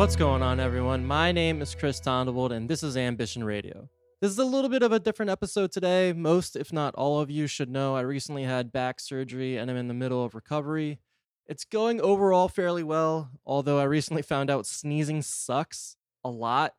What's going on, everyone? My name is Chris Tondebold, and this is Ambition Radio. This is a little bit of a different episode today. Most, if not all of you, should know I recently had back surgery and I'm in the middle of recovery. It's going overall fairly well, although I recently found out sneezing sucks a lot.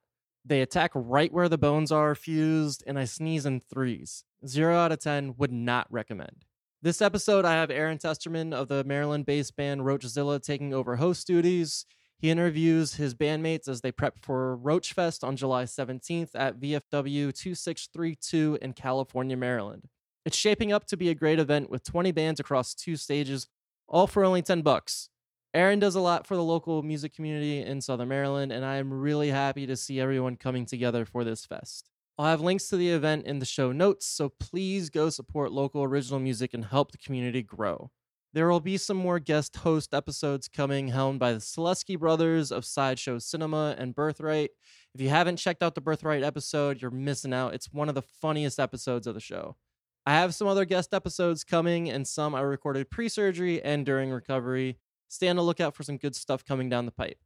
They attack right where the bones are fused, and I sneeze in threes. Zero out of 10 would not recommend. This episode, I have Aaron Testerman of the Maryland based band Roachzilla taking over host duties. He interviews his bandmates as they prep for Roachfest on July 17th at VFW 2632 in California, Maryland. It's shaping up to be a great event with 20 bands across two stages, all for only 10 bucks. Aaron does a lot for the local music community in Southern Maryland, and I am really happy to see everyone coming together for this fest. I'll have links to the event in the show notes, so please go support local original music and help the community grow. There will be some more guest host episodes coming, helmed by the Selesky brothers of Sideshow Cinema and Birthright. If you haven't checked out the Birthright episode, you're missing out. It's one of the funniest episodes of the show. I have some other guest episodes coming, and some I recorded pre surgery and during recovery. Stay on the lookout for some good stuff coming down the pipe.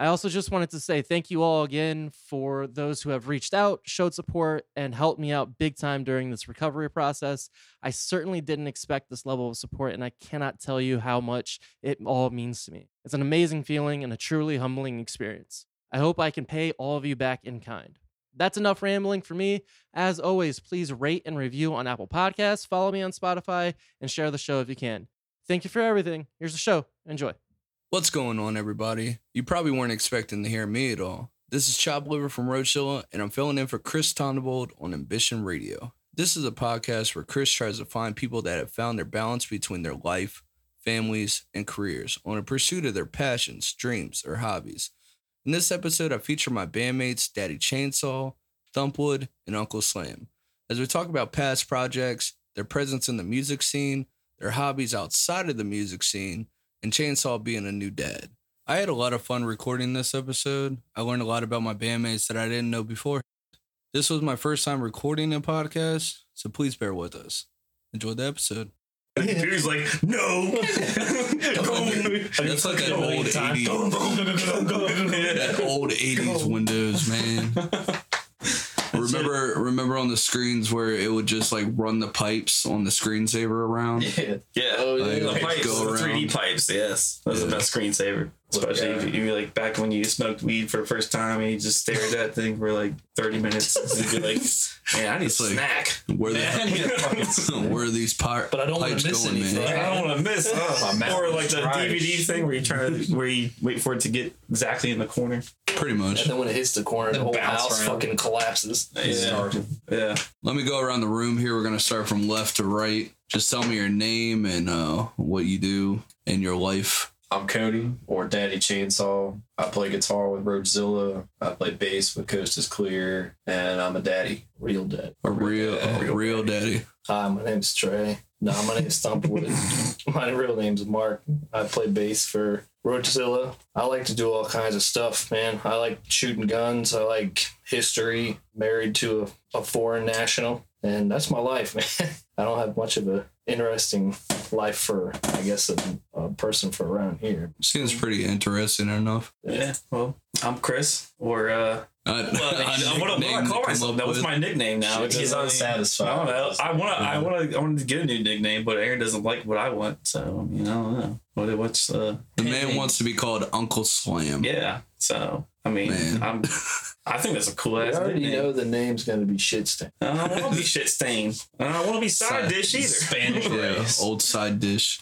I also just wanted to say thank you all again for those who have reached out, showed support, and helped me out big time during this recovery process. I certainly didn't expect this level of support, and I cannot tell you how much it all means to me. It's an amazing feeling and a truly humbling experience. I hope I can pay all of you back in kind. That's enough rambling for me. As always, please rate and review on Apple Podcasts, follow me on Spotify, and share the show if you can. Thank you for everything. Here's the show. Enjoy. What's going on, everybody? You probably weren't expecting to hear me at all. This is Chop Liver from Roachzilla, and I'm filling in for Chris Tondebold on Ambition Radio. This is a podcast where Chris tries to find people that have found their balance between their life, families, and careers on a pursuit of their passions, dreams, or hobbies. In this episode, I feature my bandmates Daddy Chainsaw, Thumpwood, and Uncle Slam as we talk about past projects, their presence in the music scene, their hobbies outside of the music scene, and Chainsaw being a new dad. I had a lot of fun recording this episode. I learned a lot about my bandmates that I didn't know before. This was my first time recording a podcast, so please bear with us. Enjoy the episode. Peter's like, no. That's like that old 80s, that old 80s Windows, man. Remember, remember on the screens where it would just like run the pipes on the screensaver around. Yeah. Yeah. Oh, yeah. Like, the pipes, go the 3D pipes, yes. That was Yeah. the best screensaver. Especially if you like back when you smoked weed for the first time and you just stared at that thing for like 30 minutes. And you'd be like, man, I need a It's like- snack. Where Man, I need a fucking the snack. where are these pi- But I don't wanna pipes miss going, anything. man? I don't want to miss. My mouth or is like the dry DVD thing where you try to where you wait for it to get exactly in the corner. Pretty much. And then when it hits the corner, the Then whole bounce house around. fucking collapses. Yeah. Yeah. Let me go around the room here. We're gonna start from left to right. Just tell me your name and uh, what you do in your life. I'm Cody or Daddy Chainsaw. I play guitar with Roachzilla. I play bass with Coast is Clear, and I'm a daddy, real dad. A real, a real daddy. Hi, my name's Trey. No, my name's Thumpwood. my real name's Mark. I play bass for Roachzilla. I like to do all kinds of stuff, man. I like shooting guns. I like history. Married to a, a foreign national. And that's my life, man. I don't have much of a interesting life for, I guess, a, a person for around here. Seems pretty interesting enough. Yeah. Well, I'm Chris. Or uh I, well, I, what, what do I nickname call myself? That was my nickname now. It's He's unsatisfied. I don't know. I want to. I want to. I wanted to get a new nickname, but Aaron doesn't like what I want. So you know, I don't know. What? What's uh? The man wants to be called Uncle Slam. Yeah. So I mean, Man. I'm. I think that's a cool ass. I already nickname. know the name's going to be shit stain. I don't want to be shit stained. I don't want to be side dish either. Spanish Yeah, old side dish.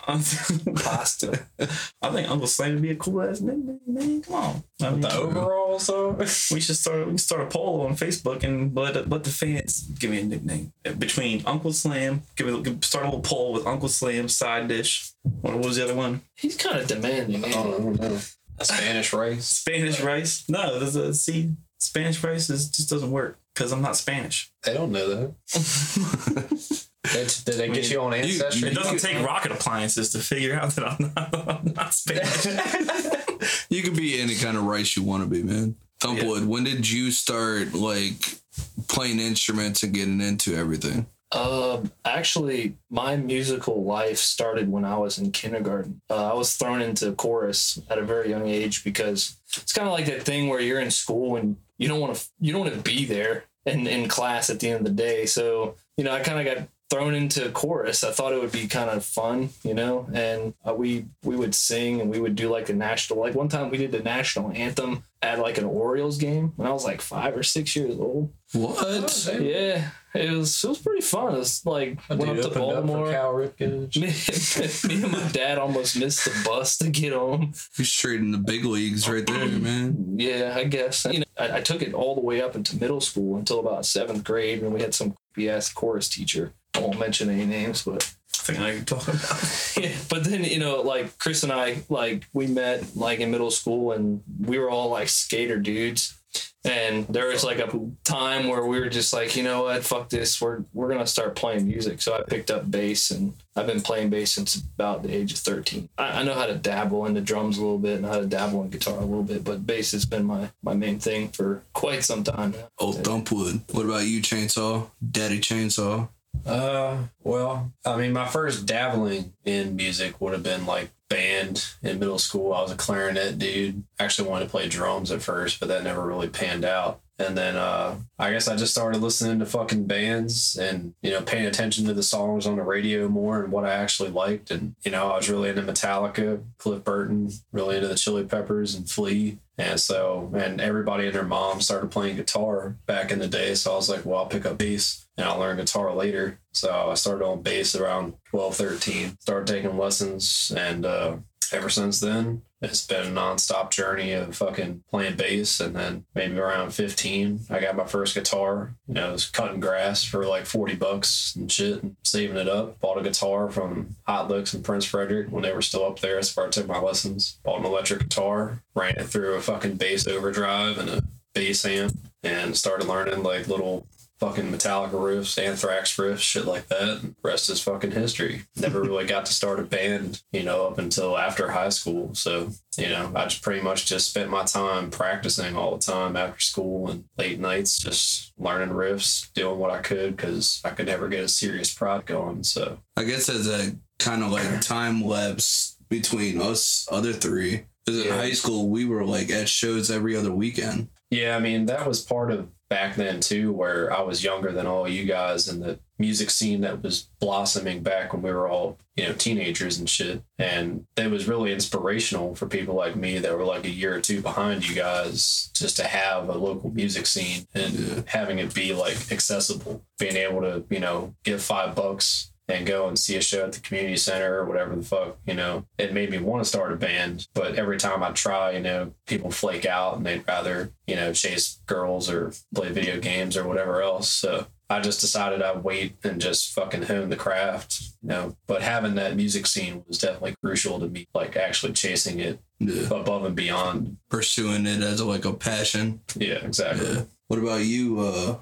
Pasta. I think Uncle Slam would be a cool ass nickname, man. Come on. I mean, The overall, so we should start. We can start a poll on Facebook and let let the fans give me a nickname between Uncle Slam. Give me give- start a little poll with Uncle Slam side dish. What what was the other one? He's kind of demanding. Oh, I don't know. A Spanish rice. Spanish rice? No, there's a see. Spanish rice is, just doesn't work because I'm not Spanish. They don't know that. Did, did they get you on Ancestry? It doesn't take rocket appliances to figure out that I'm not, I'm not Spanish. You can be any kind of rice you want to be, man. Thumpwood, when did you start like playing instruments and getting into everything? Um, actually, my musical life started when I was in kindergarten. Uh, I was thrown into chorus at a very young age because it's kind of like that thing where you're in school and you don't want to you don't want to be there in in class at the end of the day. So you know, I kind of got thrown into chorus. I thought it would be kind of fun, you know, and uh, we we would sing and we would do like a national. Like one time we did the national anthem at like an Orioles game when I was like five or six years old. What? Yeah, it was it was pretty fun. It's was like went up to Baltimore. Cal Ripken. Me, me and my dad almost missed the bus to get home. You're straight in the big leagues right there, man. Yeah, I guess. You know, I, I took it all the way up into middle school until about seventh grade when we had some creepy ass chorus teacher. I won't mention any names, but I think I know you're talking about. yeah. But then you know, like Chris and I, like we met like in middle school, and we were all like skater dudes. And there was like a time where we were just like, you know what, fuck this, we're we're gonna start playing music. So I picked up bass, and I've been playing bass since about the age of thirteen. I, I know how to dabble in the drums a little bit, and how to dabble in guitar a little bit, but bass has been my my main thing for quite some time now. Old Thumpwood. What about you, Chainsaw? Daddy Chainsaw. Uh, well, I mean, my first dabbling in music would have been like band in middle school. I was a clarinet dude. Actually wanted to play drums at first, but that never really panned out. And then uh, I guess I just started listening to fucking bands and, you know, paying attention to the songs on the radio more and what I actually liked. And, you know, I was really into Metallica, Cliff Burton, really into the Chili Peppers and Flea. And so, and everybody and their mom started playing guitar back in the day. So I was like, well, I'll pick up bass and I'll learn guitar later. So I started on bass around 12, 13, started taking lessons. And uh, ever since then, it's been a nonstop journey of fucking playing bass. And then maybe around 15, I got my first guitar. You know, I was cutting grass for like 40 bucks and shit and saving it up. Bought a guitar from Hot Licks and Prince Frederick when they were still up there. So I took my lessons. Bought an electric guitar, ran it through a fucking bass overdrive and a bass amp, and started learning like little fucking Metallica riffs, Anthrax riffs, shit like that. Rest is fucking history. Never really got to start a band, you know, up until after high school. So, you know, I just pretty much just spent my time practicing all the time after school and late nights, just learning riffs, doing what I could because I could never get a serious prod going. So, I guess as a kind of like time lapse between us other three. Because in Yeah. high school, we were like at shows every other weekend. Yeah, I mean, that was part of back then too, where I was younger than all you guys and the music scene that was blossoming back when we were all, you know, teenagers and shit. And it was really inspirational for people like me that were like a year or two behind you guys just to have a local music scene and Yeah. having it be like accessible, being able to, you know, give five bucks and go and see a show at the community center or whatever the fuck, you know, it made me want to start a band. But every time I try, you know, people flake out and they'd rather, you know, chase girls or play video games or whatever else. So I just decided I'd wait and just fucking hone the craft, you know. But having that music scene was definitely crucial to me, like actually chasing it Yeah. above and beyond. Pursuing it as like a passion. Yeah, exactly. Yeah. What about you, uh,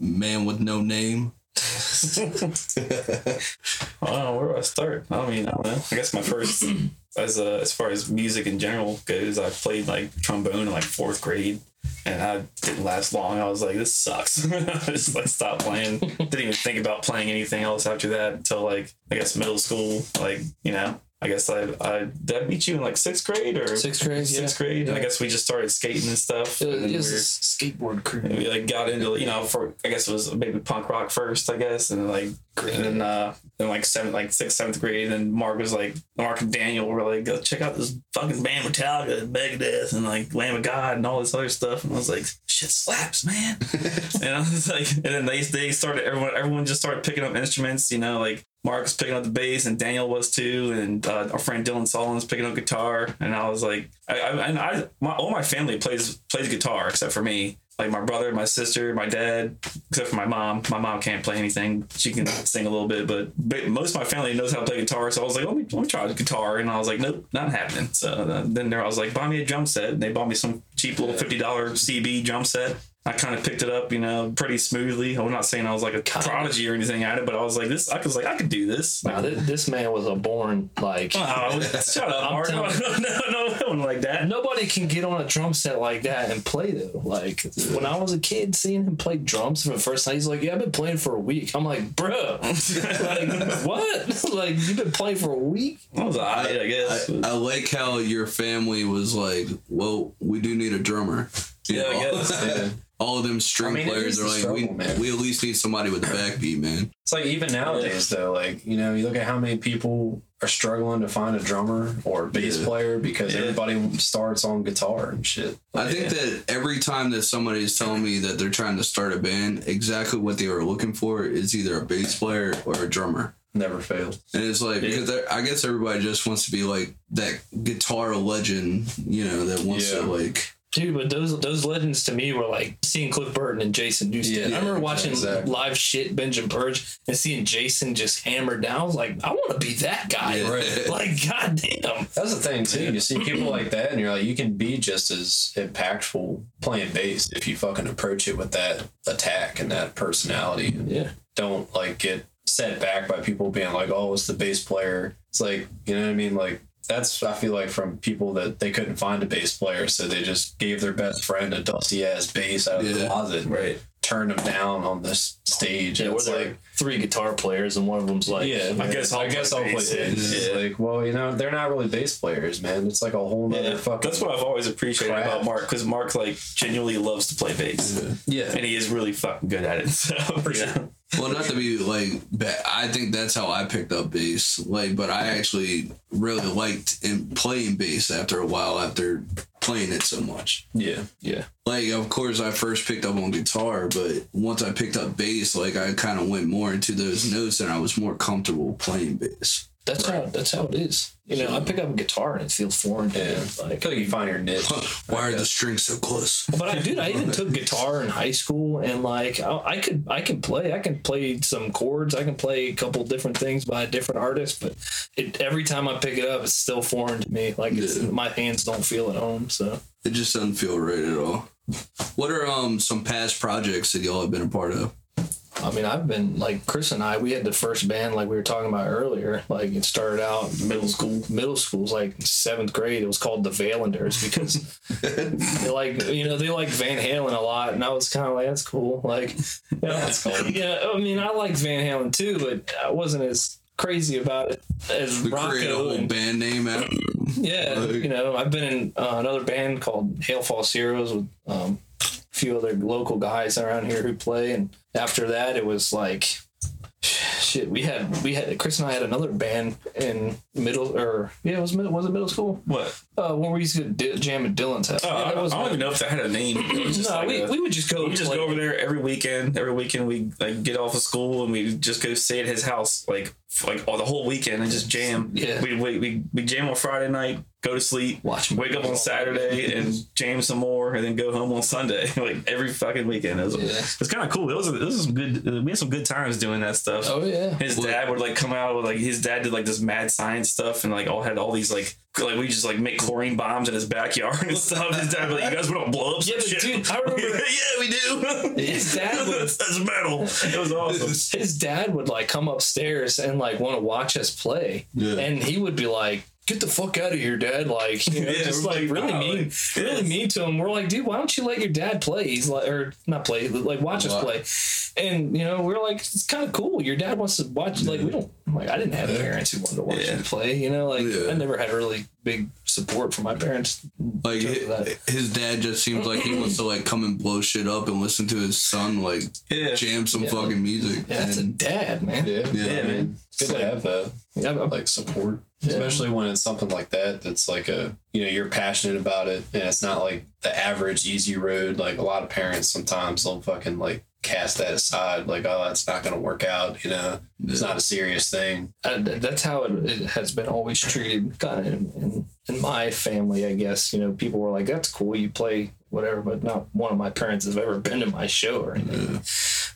man with no name? Oh, where do I start? I mean, I don't know. I guess my first, as uh, as far as music in general goes, I played like trombone in like fourth grade, and I didn't last long. I was like, this sucks. I just like stopped playing. Didn't even think about playing anything else after that until like I guess middle school. Like you know, I guess I I did I meet you in like sixth grade or Sixth grade, sixth yeah. grade. And I guess we just started skating and stuff. It and then was we skateboard crew. we like got into you know for I guess it was maybe punk rock first I guess and like and then uh then like seventh like sixth seventh grade and Mark was like Mark and Daniel were like go check out this fucking band Metallica and Megadeth and like Lamb of God and all this other stuff. And I was like shit slaps man. And I was like and then they they started everyone everyone just started picking up instruments you know like Mark was picking up the bass and Daniel was too and uh, our friend Dylan Solon was picking up guitar and I was like I, I and I my, all my family plays plays guitar except for me like my brother, my sister, my dad, except for my mom. My mom can't play anything. She can sing a little bit, but, but most of my family knows how to play guitar. So I was like, let me, let me try the guitar. And I was like, nope, not happening. So uh, then there I was like, buy me a drum set. And they bought me some cheap little $50 CB drum set. I kind of picked it up, you know, pretty smoothly. I'm not saying I was like a prodigy or anything at it, but I was like, this, I was like, I could do this. Wow, this, this man was a born like. Oh, shut up, Mark. No, no, no, One like that. Nobody can get on a drum set like that and play though. Like when I was a kid, seeing him play drums for the first time, he's like, "Yeah, I've been playing for a week." I'm like, "Bro, like what? like you've been playing for a week?" I was alright, I guess. I, I like how your family was like, well, we do need a drummer. You Yeah, I guess. Yeah. All of them string I mean, players are like, struggle, we, man. we at least need somebody with a backbeat, man. It's like even nowadays though, like you know, you look at how many people are struggling to find a drummer or a bass Yeah. player because Yeah. everybody starts on guitar and shit. I think that every time that somebody is telling me that they're trying to start a band, exactly what they are looking for is either a bass player or a drummer. Never failed. And it's like because I guess everybody just wants to be like that guitar legend, you know, that wants to like Dude, but those those legends to me were like seeing Cliff Burton and Jason Newsted. Yeah, I remember watching exactly. live shit Binge and Purge and seeing Jason just hammered down. I was like, I want to be that guy. Yeah. Right. Like, goddamn. That's the thing too. You see people like that, and you're like, you can be just as impactful playing bass if you fucking approach it with that attack and that personality. And Yeah. don't like get set back by people being like, oh, it's the bass player. It's like, you know what I mean? Like that's I feel like from people that they couldn't find a bass player, so they just gave their best friend a dusty ass bass out of the closet, Right. turned him down on this stage. Yeah, and where it's like, three guitar players and one of them's like, yeah, I guess I'll I guess play I'll play bass. bass. It's Yeah. Like, well, you know, they're not really bass players, man. It's like a whole nother Yeah, fucking. that's what I've always appreciated Crap. about Mark because Mark like genuinely loves to play bass, yeah. and he is really fucking good at it. So you know. Well, not to be like bad. I think that's how I picked up bass. Like, but I actually really liked in playing bass after a while after playing it so much. Yeah. yeah. Like, of course, I first picked up on guitar, but once I picked up bass, like I kind of went more into those notes, and I was more comfortable playing bass. That's how that's how it is. You know, I pick up a guitar and it feels foreign to Yeah. me. I feel Like, like you find your niche. Why are the strings so close? but I did. I even took guitar in high school, and like I, I could, I can play. I can play some chords. I can play a couple different things by different artists. But it, every time I pick it up, it's still foreign to me. Like it's, Yeah. my hands don't feel at home. So It just doesn't feel right at all. What are um some past projects that y'all have been a part of? I mean, I've been like Chris and I. We had the first band like we were talking about earlier. Like it started out Middle school. middle school's like seventh grade. It was called the Valanders because they like you know they like Van Halen a lot, and I was kind of like that's cool. Like, you know, That's cool. yeah. I mean, I like Van Halen too, but I wasn't as crazy about it as We create a whole And, band name out. yeah, Like- you know, I've been in uh, another band called Hail False Heroes with um, few other local guys around here who play, and after that, it was like shit. We had we had Chris and I had another band in middle or yeah, it was middle was it middle school? What? Uh, when we used to di- jam at Dylan's house. Oh, Yeah, I, I don't even know if that had a name. It was just no, like we, a- we would just go. we just play- go over there every weekend. Every weekend we like get off of school and we just go stay at his house like like all the whole weekend and just jam. Yeah. We we we, we jam on Friday night, go to sleep, Watch wake up on Saturday and jam some more, and then go home on Sunday. like every fucking weekend. It was, Yeah. it's kind of cool. It was it was some good. We had some good times doing that stuff. Oh yeah. His What- dad would like come out with like his dad did like this mad science stuff and like all had all these like like we just like make chlorine bombs in his backyard and stuff. His dad would like, you guys want to blow up some Yeah, but shit? dude, I remember- yeah, we do. His dad would- that's, that's metal. It was awesome. His dad would like come upstairs and like want to watch us play, Yeah. and he would be like. Get the fuck out of here, Dad! Like, you know, Yeah, just like like, really wow, mean, like, really mean to him. We're like, dude, why don't you let your dad play? He's like, or not play, like watch us play. And you know, we're like, it's kind of cool. Your dad wants to watch. Like, we don't. Like, I didn't have parents who wanted to watch Yeah. me play. You know, like Yeah. I never had really big support from my parents. Like Because of hi- that. his dad just seems like he wants to like come and blow shit up and listen to his son like Yeah. jam some Yeah. fucking music. Yeah, that's a dad, man. Yeah. Yeah, Yeah, man. It's good to have that Yeah, I'm- like support. Yeah. Especially when it's something like that that's like a you know, you're passionate about it and it's not like the average easy road. Like a lot of parents sometimes they'll fucking like cast that aside, like, oh that's not gonna work out, you know. It's not a serious thing. Uh, th- that's how it, it has been always treated kind of in, in, in my family i guess you know people were like that's cool you play whatever but not one of my parents has ever been to my show or anything.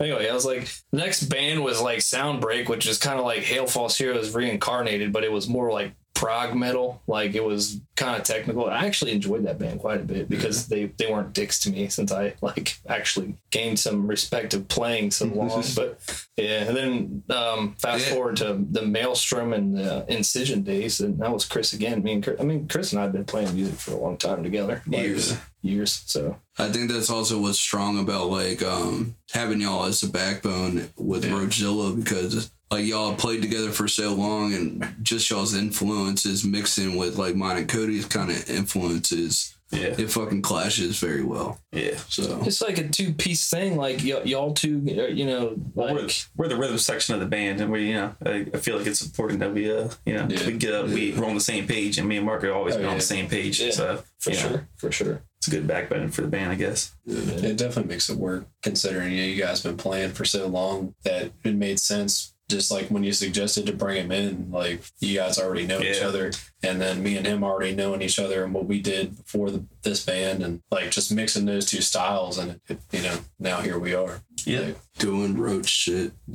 Anyway i was like next band was like soundbreak which is kind of like hail false heroes reincarnated but it was more like prog metal. Like it was kind of technical. I actually enjoyed that band quite a bit because they they weren't dicks to me since I like actually gained some respect of playing so long. but yeah, and then um, fast Yeah. forward to the Maelstrom and the Incision days, and that was Chris again. Me and Chris, I mean, Chris and I have been playing music for a long time together, like, Years. years. So I think that's also what's strong about like um having y'all as a backbone with Roachzilla because like y'all played together for so long and just y'all's influences mixing with like mine and Cody's kind of influences Yeah. it fucking clashes very well. Yeah. So it's like a two piece thing. Like y- y'all two, uh, you know, Well, we're, like we're the rhythm section of the band, and we, you know, I, I feel like it's important that we, uh, you know, Yeah. we get up, we, we're on the same page, and me and Mark have always Oh, been on the same page. Yeah. So for yeah, sure, for sure. it's a good backbone for the band, I guess. It definitely makes it work considering you, know, you guys been playing for so long that it made sense. Just like when you suggested to bring him in, like you guys already know each other, and then me and him already knowing each other and what we did before the, this band, and like just mixing those two styles, and it, you know now here we are. Yeah. Like, doing roach shit.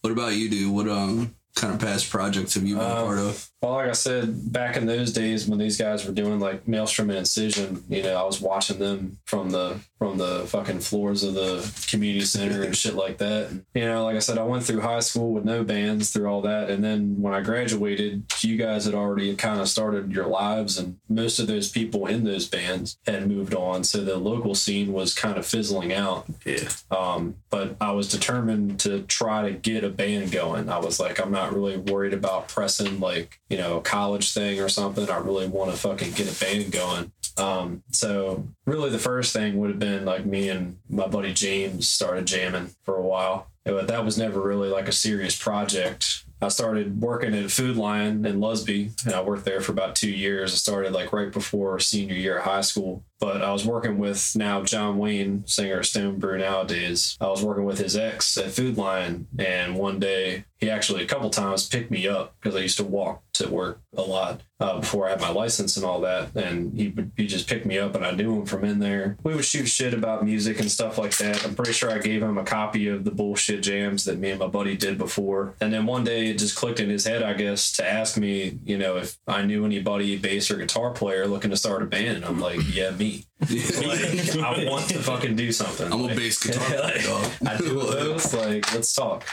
what about you, dude? What um kind of past projects have you been a Um, part of? Well, like I said, back in those days when these guys were doing like Maelstrom and Incision, you know, I was watching them from the from the fucking floors of the community center and shit like that. And, you know, like I said, I went through high school with no bands through all that, and then when I graduated, you guys had already kind of started your lives, and most of those people in those bands had moved on, so the local scene was kind of fizzling out. Yeah. Um, but I was determined to try to get a band going. I was like, I'm not really worried about pressing like, you know, a college thing or something. I really want to fucking get a band going. Um, so really the first thing would have been like me and my buddy James started jamming for a while. But that was never really like a serious project. I started working at Food Lion in Lusby, and I worked there for about two years. I started like right before senior year of high school. But I was working with now John Wayne, singer of Stone Brew nowadays. I was working with his ex at Food Lion, and one day he actually a couple times picked me up because I used to walk to work a lot uh, before I had my license and all that. And he would he just picked me up, and I knew him from in there. We would shoot shit about music and stuff like that. I'm pretty sure I gave him a copy of the bullshit jams that me and my buddy did before. And then one day it just clicked in his head, I guess, to ask me, you know, if I knew anybody bass or guitar player looking to start a band. And I'm like, yeah, me. Like, I want to fucking do something. I'm a bass guitar like, dog. I do both. Like, let's talk.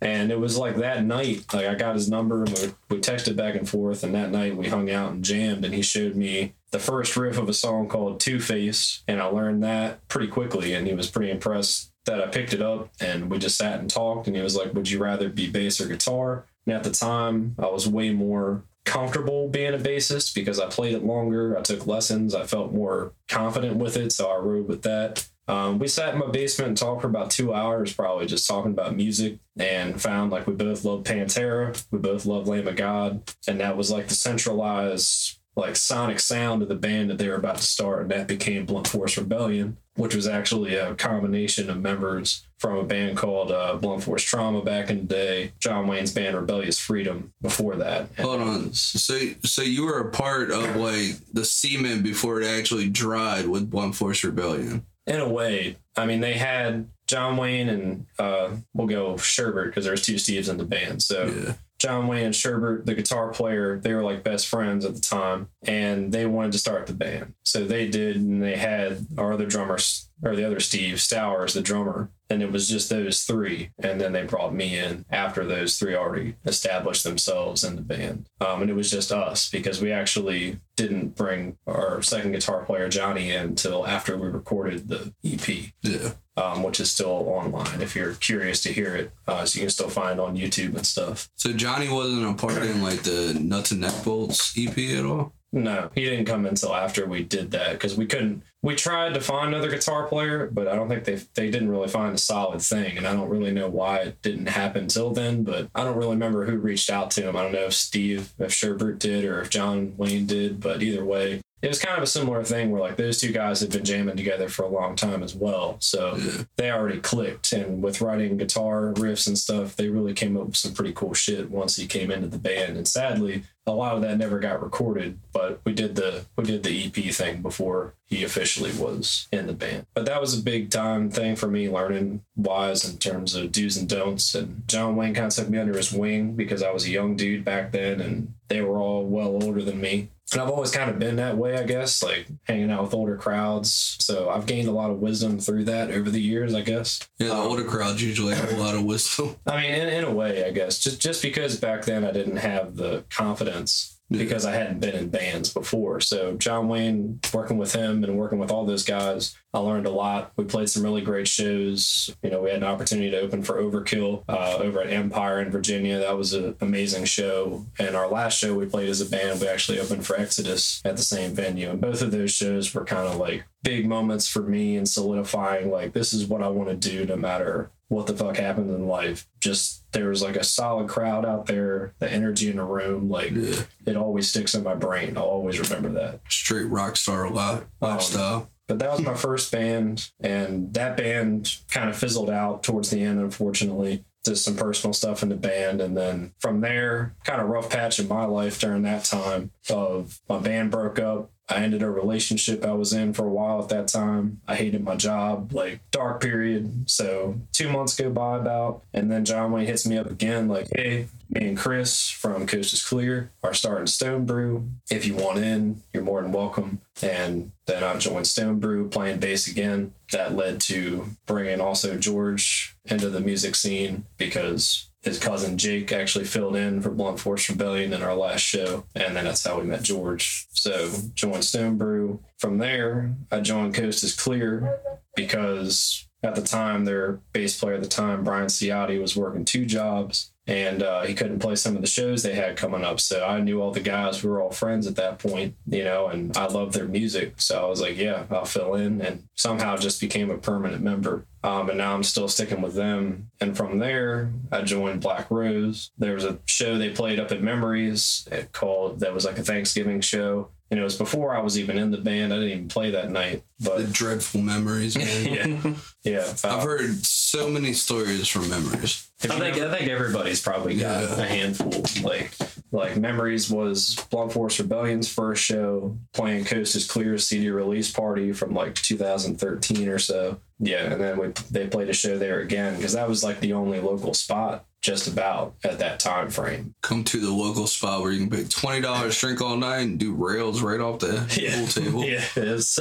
And it was like that night, like I got his number and we, we texted back and forth. And that night we hung out and jammed. And he showed me the first riff of a song called Two Face. And I learned that pretty quickly. And he was pretty impressed that I picked it up. And we just sat and talked. And he was like, Would you rather be bass or guitar? And at the time, I was way more comfortable being a bassist because I played it longer. I took lessons. I felt more confident with it. So I rode with that. Um, we sat in my basement and talked for about two hours, probably just talking about music, and found like we both loved Pantera, we both loved Lamb of God, and that was like the centralized like sonic sound of the band that they were about to start, and that became Blunt Force Rebellion, which was actually a combination of members from a band called uh, Blunt Force Trauma back in the day, John Wayne's band Rebellious Freedom before that. Hold on. So so you were a part of like the semen before it actually dried with Blunt Force Rebellion. in a way. I mean, they had John Wayne and uh, we'll go Sherbert because there's two Steves in the band. So Yeah. John Wayne and Sherbert, the guitar player, they were like best friends at the time, and they wanted to start the band. So they did, and they had our other drummers, or the other Steve Stowers, the drummer, and it was just those three. And then they brought me in after those three already established themselves in the band. Um, and it was just us because we actually didn't bring our second guitar player Johnny in until after we recorded the EP Yeah. um, which is still online if you're curious to hear it. Uh, so you can still find it on YouTube and stuff. So Johnny wasn't a part in like the Nuts and Neck Bolts EP at all? No, he didn't come until after we did that because we couldn't. We tried to find another guitar player, but I don't think they they didn't really find a solid thing, and I don't really know why it didn't happen till then. But I don't really remember who reached out to him. I don't know if Steve, if Sherbert did, or if John Wayne did. But either way, it was kind of a similar thing where like those two guys had been jamming together for a long time as well. So Yeah. they already clicked. And with writing guitar riffs and stuff, they really came up with some pretty cool shit once he came into the band. And sadly, a lot of that never got recorded, but we did the we did the EP thing before he officially was in the band. But that was a big time thing for me learning wise in terms of do's and don'ts. And John Wayne kind of took me under his wing because I was a young dude back then and they were all well older than me. And I've always kind of been that way, I guess, like hanging out with older crowds. So I've gained a lot of wisdom through that over the years, I guess. Yeah, the Um, older crowds usually have a lot of wisdom. I mean, in, in a way, I guess, just just because back then I didn't have the confidence. Because I hadn't been in bands before. So John Wayne, working with him and working with all those guys, I learned a lot. We played some really great shows. You know, we had an opportunity to open for Overkill uh, over at Empire in Virginia. That was an amazing show. And our last show we played as a band, we actually opened for Exodus at the same venue. And both of those shows were kind of like big moments for me and solidifying like this is what I want to do no matter what the fuck happened in life. Just there was like a solid crowd out there, the energy in the room, like Yeah. it always sticks in my brain. I'll always remember that. Straight rock star li- lifestyle. Um, but that was my first band, and that band kind of fizzled out towards the end, unfortunately. Just some personal stuff in the band, and then from there, kind of rough patch in my life during that time. Of my band broke up. I ended a relationship I was in for a while at that time. I hated my job, like dark period. So two months go by about, and then John Wayne hits me up again, like, "Hey, me and Chris from Coast is Clear are starting Stone Brew. If you want in, you're more than welcome. And then I joined Stone Brew playing bass again. That led to bringing also George into the music scene because his cousin Jake actually filled in for Blunt Force Rebellion in our last show. And then that's how we met George. So joined Stone Brew. From there, I joined Coast is Clear because at the time, their bass player at the time, Brian Ciotti, was working two jobs and uh, he couldn't play some of the shows they had coming up. So I knew all the guys. We were all friends at that point, you know, and I loved their music. So I was like, yeah, I'll fill in, and somehow just became a permanent member. Um, and now I'm still sticking with them. And from there, I joined Black Rose. There was a show they played up at Memories called that was like a Thanksgiving show. And it was before I was even in the band. I didn't even play that night. But the dreadful memories, man. yeah, yeah. uh, I've heard so many stories from memories. I think never- I think everybody's probably got Yeah. a handful. like like memories was blunt force rebellion's first show playing coast is clear cd release party from like 2013 or so yeah and then we they played a show there again because that was like the only local spot just about at that time frame Come to the local spot where you can pay twenty dollars, drink all night, and do rails right off the Yeah. pool table. yeah it's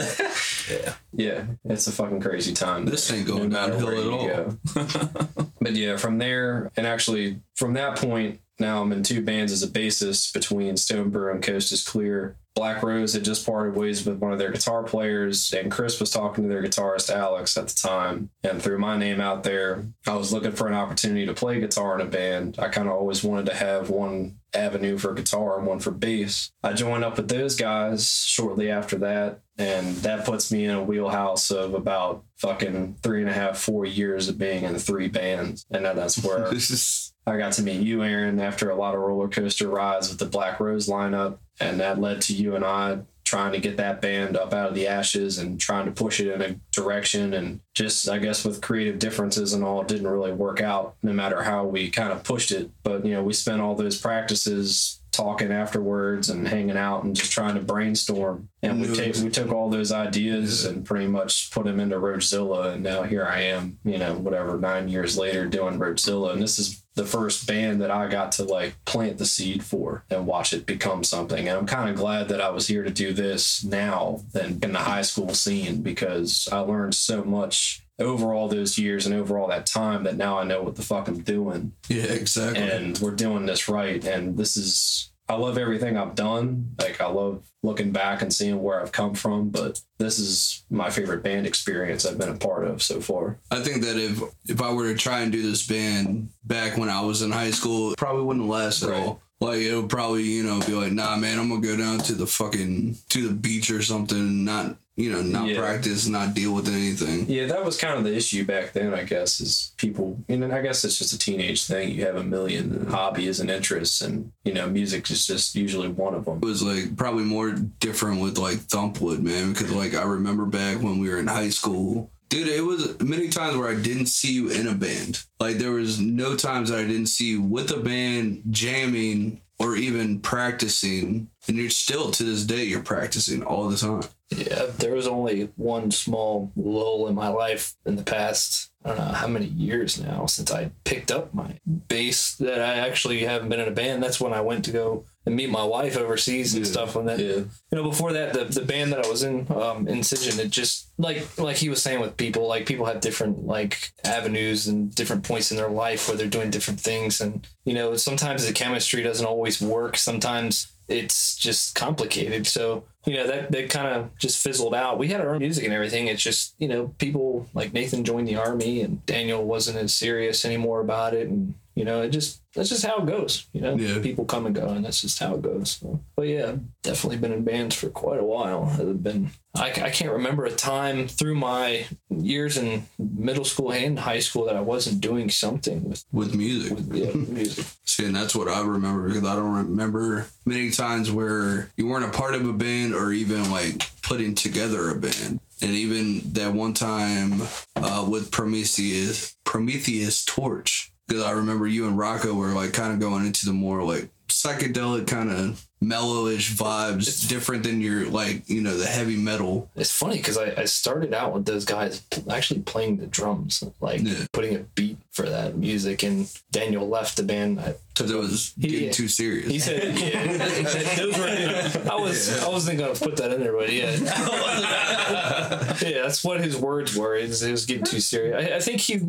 Yeah. yeah it's a fucking crazy time This ain't going matter downhill at all. but yeah from there and actually from that point now i'm in two bands as a bassist between stone brew and coast is clear black rose had just parted ways with one of their guitar players and chris was talking to their guitarist alex at the time and threw my name out there i was looking for an opportunity to play guitar in a band i kind of always wanted to have one avenue for guitar and one for bass i joined up with those guys shortly after that and that puts me in a wheelhouse of about fucking three and a half, four years of being in three bands. And then that's where I got to meet you, Aaron, after a lot of roller coaster rides with the Black Rose lineup. And that led to you and I trying to get that band up out of the ashes and trying to push it in a direction. And just, I guess, with creative differences and all, it didn't really work out no matter how we kind of pushed it. But, you know, we spent all those practices talking afterwards and hanging out and just trying to brainstorm. And we, take, we took all those ideas and pretty much put them into Roachzilla. And now here I am, you know, whatever, nine years later doing Roachzilla. And this is the first band that I got to like plant the seed for and watch it become something. And I'm kind of glad that I was here to do this now than in the high school scene because I learned so much over all those years and over all that time that now I know what the fuck I'm doing yeah, exactly. and we're doing this right. And this is, I love everything I've done. Like, I love looking back and seeing where I've come from, but this is my favorite band experience I've been a part of so far. I think that if if I were to try and do this band back when I was in high school, it probably wouldn't last at Right. all. Like it would probably, you know, be like, nah, man, I'm gonna go down to the fucking to the beach or something, not you know, not Yeah. practice, not deal with anything. Yeah, that was kind of the issue back then, I guess, is people, and I guess it's just a teenage thing. You have a million hobbies and interests, and, you know, music is just usually one of them. It was like probably more different with like Thumpwood, man, because like I remember back when we were in high school. Dude, it was many times where I didn't see you in a band. Like there was no times that I didn't see you with a band jamming or even practicing. And you're still to this day you're practicing all the time. Yeah, there was only one small lull in my life in the past, I don't know how many years now since I picked up my bass that I actually haven't been in a band. That's when I went to go and meet my wife overseas and Yeah. stuff. When that, Yeah. you know, before that, the, the band that I was in, um, Incision, it just like like he was saying with people, like people have different like avenues and different points in their life where they're doing different things, and you know, sometimes the chemistry doesn't always work. Sometimes it's just complicated. So you know that that kind of just fizzled out. We had our own music and everything. It's just you know people like Nathan joined the army and Daniel wasn't as serious anymore about it, and you know it just that's just how it goes. You know, Yeah. people come and go, and that's just how it goes. So, but yeah, definitely been in bands for quite a while. I've been I, I can't remember a time through my years in middle school and high school that I wasn't doing something with With music. with yeah, music. See, and that's what I remember because I don't remember many times where you weren't a part of a band or even like putting together a band. And even that one time uh, with Prometheus, Prometheus Torch, because I remember you and Rocco were like kind of going into the more like psychedelic kind of mellowish vibes, different than your like you know the heavy metal. It's funny because I, I started out with those guys actually playing the drums, like Yeah. putting a beat for that music. And Daniel left the band. I, Because it was getting Yeah. too serious. he said, "Yeah, those were." I was I wasn't gonna put that in there, but yeah, yeah, that's what his words were. It was, it was getting too serious. I, I think he.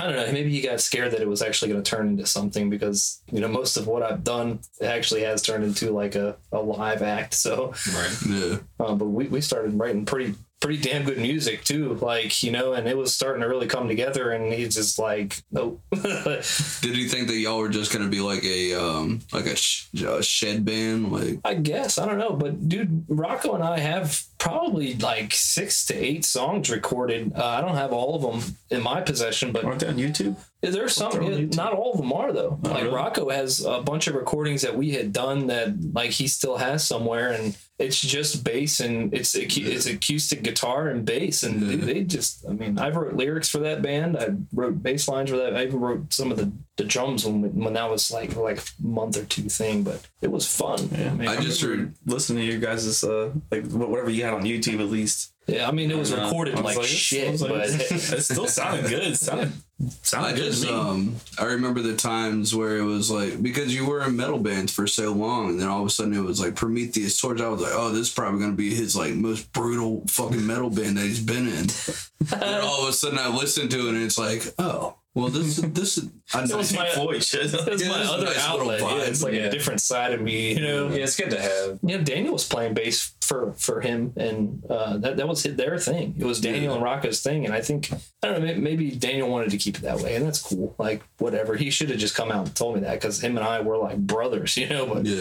I don't know. Maybe he got scared that it was actually going to turn into something because you know most of what I've done actually has turned into like a, a live act. So Right. yeah. um, but we, we started writing pretty pretty damn good music too like you know and it was starting to really come together and he's just like nope Did you think that y'all were just gonna be like a um like a, sh- a shed band like? i guess i don't know but dude rocco and i have probably like six to eight songs recorded uh, i don't have all of them in my possession but Aren't they on YouTube? there's some yeah, YouTube. not all of them are though Oh, like really? rocco has a bunch of recordings that we had done that like he still has somewhere and it's just bass and it's acu- it's acoustic guitar and bass and they, they just i mean i wrote lyrics for that band i wrote bass lines for that i even wrote some of the, the drums when when that was like like a month or two thing but it was fun Yeah. mean, I just heard Listening to you guys' uh like whatever you had on YouTube at least. yeah i mean it was And, uh, recorded I was like, it's- I shit like, but it still sounded good. It sounded sounded I good just to me. um I remember the times where it was like because you were in metal bands for so long and then all of a sudden it was like Prometheus Torch. I was like, oh, this is probably gonna be his like most brutal fucking metal band that he's been in. and all of a sudden I listened to it and it's like, oh, well this this is I know was my- voice. It's Yeah, my this is a other nice little outlet. Yeah, it's like Yeah. a different side of me, you know. Yeah, it's good to have. you know, Daniel was playing bass for for him, and uh, that that was their thing. It was Daniel and Rocco's thing, and I think I don't know. Maybe Daniel wanted to keep it that way, and that's cool. Like whatever, he should have just come out and told me that because him and I were like brothers, you know. But yeah.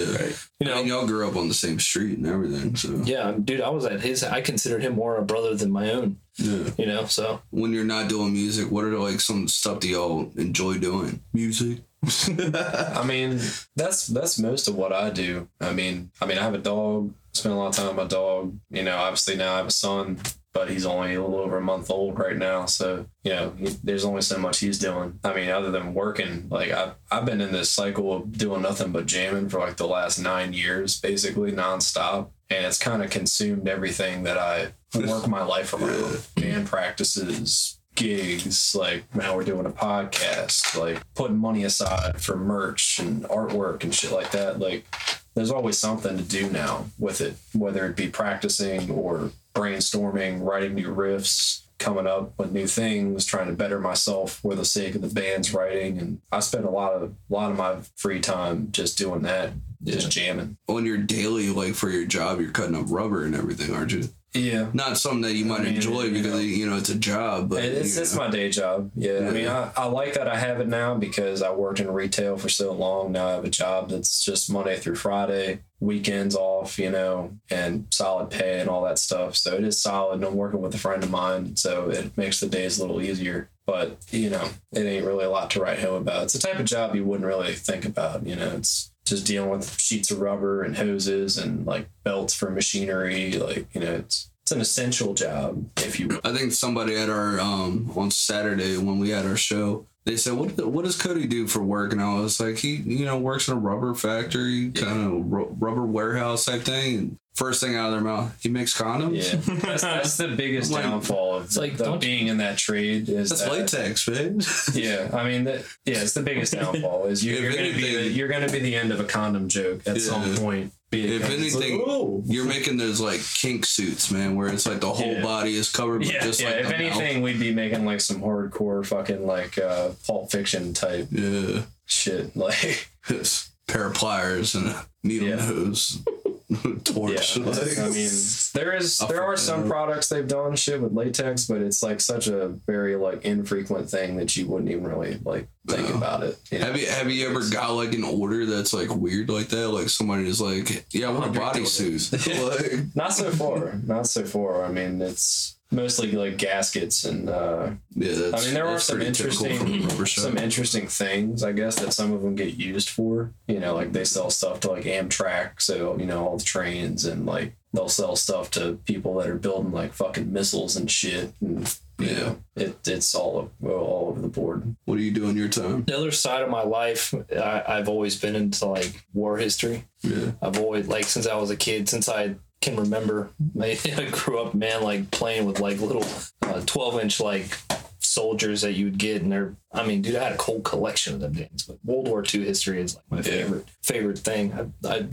you I know, mean, y'all grew up on the same street and everything, so yeah, dude, I was at his. I considered him more a brother than my own, yeah. you know. So When you're not doing music, what are like some stuff that y'all enjoy doing? Music. I mean, that's that's most of what I do. I mean, I mean, I have a dog. Spend a lot of time with my dog. You know, obviously now I have a son, but he's only a little over a month old right now. So you know, he, there's only so much he's doing. I mean, other than working, like I've I've been in this cycle of doing nothing but jamming for like the last nine years, basically nonstop, and it's kind of consumed everything that I work my life around. Band practices, gigs, like now we're doing a podcast, like putting money aside for merch and artwork and shit like that. Like there's always something to do now with it, whether it be practicing or brainstorming, writing new riffs, coming up with new things, trying to better myself for the sake of the band's writing. And I spend a lot of a lot of my free time just doing that, just jamming. On your daily, like for your job, you're cutting up rubber and everything, aren't you? Yeah. Not something that you might I mean, enjoy you because know. you know it's a job, but it's, you it's my day job. Yeah. I mean, I, I like that I have it now because I worked in retail for so long. Now I have a job that's just Monday through Friday, weekends off, you know, and solid pay and all that stuff. So it is solid. And I'm working with a friend of mine. So it makes the days a little easier. But, you know, it ain't really a lot to write home about. It's a type of job you wouldn't really think about. You know, it's just dealing with sheets of rubber and hoses and like belts for machinery. Like, you know, it's, it's an essential job, if you will. I think somebody at our um on Saturday when we had our show, they said, "What what does Cody do for work?" And I was like, "He you know works in a rubber factory, kind of ru- rubber warehouse type thing." And first thing out of their mouth, he makes condoms. Yeah, that's, that's the biggest Like- downfall of It's like, the- don't- being in that trade. Is That's that, latex, man. Yeah, I mean, that, yeah, it's the biggest downfall. Is you're, you're going to be the, you're going to be the end of a condom joke at some point. If anything, "Oh." You're making those like kink suits, man, where it's like the whole Yeah. body is covered, but yeah, just yeah. like if anything, we'd be making like some hardcore fucking like uh, Pulp Fiction type mouth. shit. Like, yeah, pair of pliers and a needle Yeah. nose torch. yeah, like, I mean, there is there are some know. products they've done shit with latex, but it's like such a very like infrequent thing that you wouldn't even really like think No. about it. you know? Have you have you ever got like an order that's like weird like that? Like somebody is like, yeah, I want a bodysuit. like, Not so far. Not so far. I mean, it's mostly like gaskets and uh, yeah, that's, I mean, there are some interesting, from a rubber shop. some interesting things, I guess, that some of them get used for. You know, like they sell stuff to like Amtrak, so you know all the trains, and like they'll sell stuff to people that are building like fucking missiles and shit. And you Yeah. know, it it's all well, all over the board. What do you do in your time? The other side of my life, I, I've always been into like war history. Yeah, I've always like since I was a kid, since I can remember. I, grew up, man, like playing with like little uh, twelve inch like soldiers that you would get, and they're. I mean, dude, I had a whole collection of them things. But World War II history is like my favorite favorite thing. I, I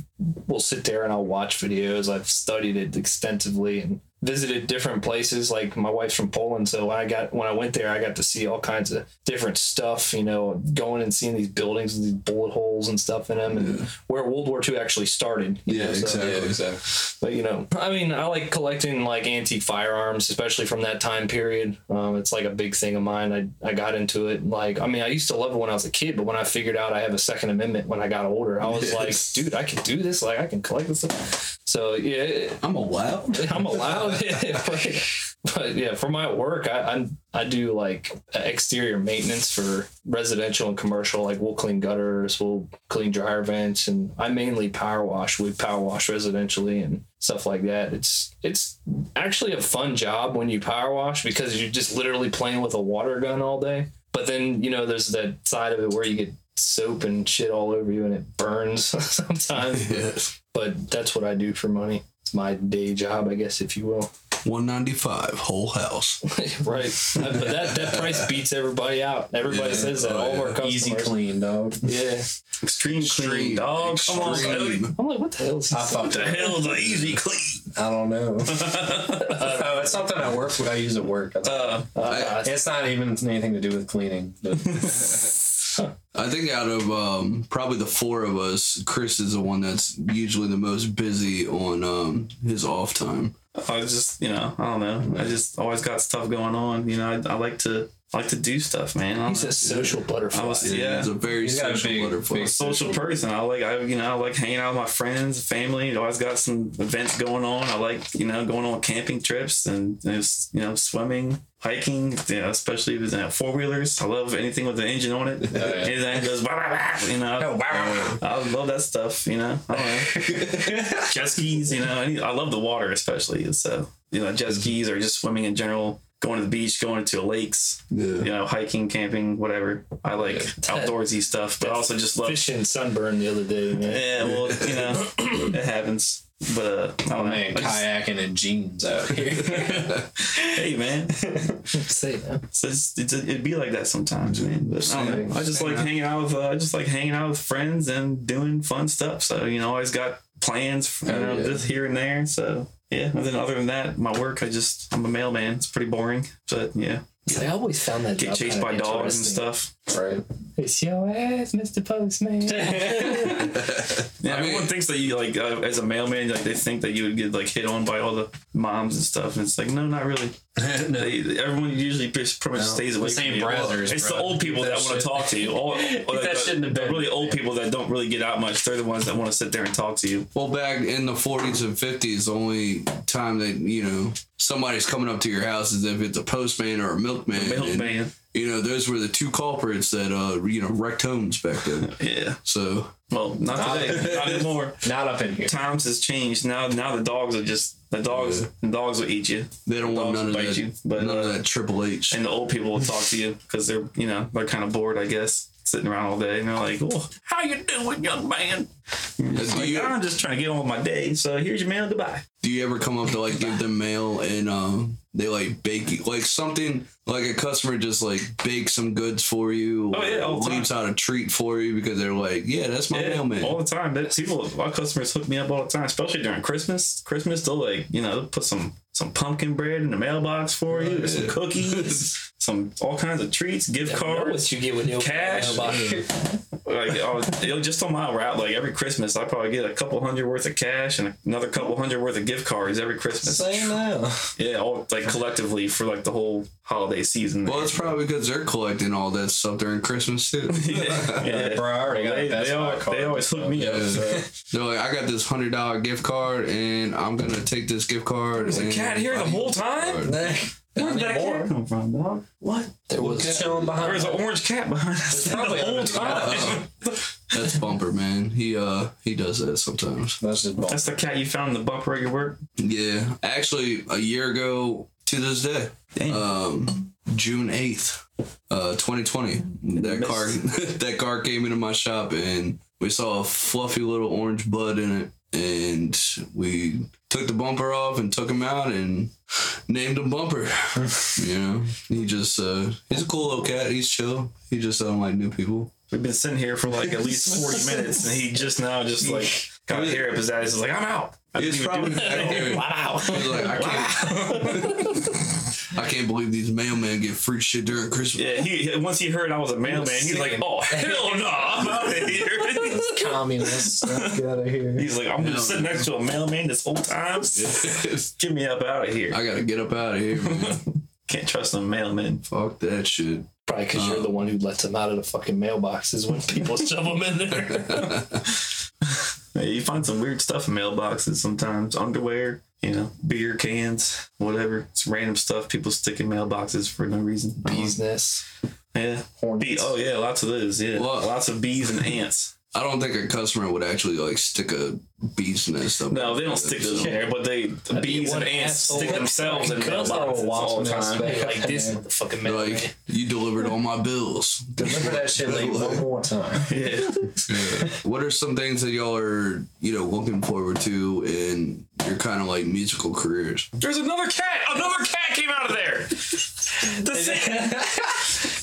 will sit there and I'll watch videos. I've studied it extensively and visited different places. Like my wife's from Poland, so when I got when I went there, I got to see all kinds of different stuff. You know, going and seeing these buildings with these bullet holes and stuff in them, and where World War II actually started. Yeah, know, so- exactly. exactly. but you know, I mean, I like collecting like antique firearms, especially from that time period. Um, it's like a big thing of mine. I I got into it. Like, I mean, I used to love it when I was a kid, but when I figured out I have a Second Amendment when I got older, I was Yes. like, dude, I can do this. Like, I can collect this stuff. So yeah, I'm allowed. I'm allowed. but, yeah, for my work, I, I'm I do like exterior maintenance for residential and commercial. Like we'll clean gutters, we'll clean dryer vents, and I mainly power wash. We power wash residentially and stuff like that. It's it's actually a fun job when you power wash because you're just literally playing with a water gun all day. But then you know there's that side of it where you get soap and shit all over you and it burns sometimes. Yes. But that's what I do for money. It's my day job, I guess, if you will. 195 whole house. right. But that, that price beats everybody out. Everybody Yeah. says that. Oh, All of our customers. Easy clean, dog. Yeah. Extreme clean, Extreme, dog. Come on, Cody. I'm like, what the hell is I this? fucked What the it. hell is an easy clean? I don't know. oh, it's something I work. I use at work. That's Uh, Uh, It's not even anything to do with cleaning. But I think out of um, probably the four of us, Chris is the one that's usually the most busy on um, his off time. I was just, you know, I don't know. I just always got stuff going on. You know, I, I like to I like to do stuff, man. I don't he's know. a social butterfly. I was- Yeah. He's a very He's a social big- butterfly. big- social person. I like I you know I like hanging out with my friends, family. I've always got some events going on. I like you know going on camping trips and just, you know swimming, hiking. You know, especially with uh, four wheelers. I love anything with an engine on it. yeah. Anything goes blah, blah, blah, you know. I love that stuff. You know. I jet skis. You know. I love the water especially. So you know jet skis or just swimming in general. Going to the beach, going to lakes, Yeah. you know, hiking, camping, whatever. I like outdoorsy stuff, but I also just love Fishing sunburn the other day, man. yeah, well, you know, it happens. But uh, I oh don't know. man, just- kayaking in jeans out here. hey, man, Say that. it's it's, it'd be like that sometimes, man. But I don't know. I just like hanging out with. Uh, I just like hanging out with friends and doing fun stuff. So you know, I always got plans, you Oh, know, yeah. this here and there. So yeah. And then other than that, my work, I just I'm a mailman. It's pretty boring, but yeah, I always found that get job chased kinda by dogs and stuff. right. It's your ass, Mr. Postman. Yeah, I mean- everyone thinks that you like uh, as a mailman, like they think that you would get like hit on by all the moms and stuff, and it's like no, not really. no. They, everyone usually pretty much No, stays away the same brothers, it's bro. the old people that, that want to talk to you. All, or that the, shit in the the bed, really old people that don't really get out much. They're the ones that want to sit there and talk to you. Well, back in the 40s and 50s, the only time that, you know, somebody's coming up to your house is if it's a postman or a milkman. And, Milkman. you know, those were the two culprits that, uh, you know, wrecked homes back then. Yeah. So, Well, not Not- today. not anymore. Not up in here. Times has changed. Now, now the dogs are just the dogs. Yeah. The dogs will eat you, they don't want Dogs none of bite that, you, but, none of uh, that Triple H. and the old people will talk to you because they're you know they're kind of bored, I guess, sitting around all day, and they're like, oh, "How you doing, young man?" It's like, you- I'm just trying to get on with my day. So here's your mail. Goodbye. Do you ever come up to like give them mail and um they like bake you like something like a customer just like bake some goods for you Oh, yeah, all the leaves out a treat for you because they're like, Yeah, that's my Yeah, mailman. all the time. That people, our customers hook me up all the time, especially during Christmas. Christmas, they'll like you know put some some pumpkin bread in the mailbox for you, Yeah. some cookies, some all kinds of treats, gift Know cards. what you get with your Cash. mailbox. like oh, it'll just on my route, like every Christmas, I probably get a couple hundred worth of cash and another couple hundred worth of gift cards every Christmas. Say now. Yeah, all like collectively for like the whole holiday season. Well, it's probably because they're collecting all that stuff during Christmas too. yeah, yeah. Bro, I already got They, they, Buy always, card they always hook me up. Yeah. So. They're like, I got this hundred dollar gift card, and I'm gonna take this gift card. Was a and cat here the whole time? Card." Where did that cat come from, dog? What? There was chilling behind. There's an orange cat behind us probably the whole time. That's Bumper, man. He uh he does that sometimes. That's just ball. That's the cat you found in the bumper at your work. Yeah, actually, a year ago to this day, Damn. um, June eighth, uh, twenty twenty. That car, that car came into my shop, and we saw a fluffy little orange bud in it, and we took the bumper off and took him out and named him Bumper. you know, he just uh, he's a cool little cat. He's chill. He just doesn't like new people. We've been sitting here for like at least 40 minutes, and he just now just like got a hair up his ass. He's like, I'm out. I probably wow. He's like, I can't, I can't believe these mailmen get free shit during Christmas. Yeah, he once he heard I was a mailman, he's like, "Oh hell no, I'm out of here." Communists. Get out of here. he's like, "I'm Yeah. just sitting next to a mailman this whole time. Get me up out of here. I gotta get up out of here, man. Can't trust them mailman. Fuck that shit. Probably because you're uh, the one who lets them out of the fucking mailboxes when people shove them in there. Yeah, you find some weird stuff in mailboxes sometimes. Underwear, you know, beer cans, whatever. It's random stuff people stick in mailboxes for no reason. Bees nests. Yeah. Bee, oh yeah, lots of those. Yeah, Well- lots of bees and ants. I don't think a customer would actually like stick a bee's nest up. No, they don't stick So- to there, but they the bees and one ants stick themselves in Comes mailboxes out a all the time. man. like this motherfucking mailman. Like you delivered all my bills. Deliver that shit like one more time. Yeah. Yeah. what are some things that y'all are you know looking forward to in your kind of like musical careers? There's another cat. Another cat came out of there. The same.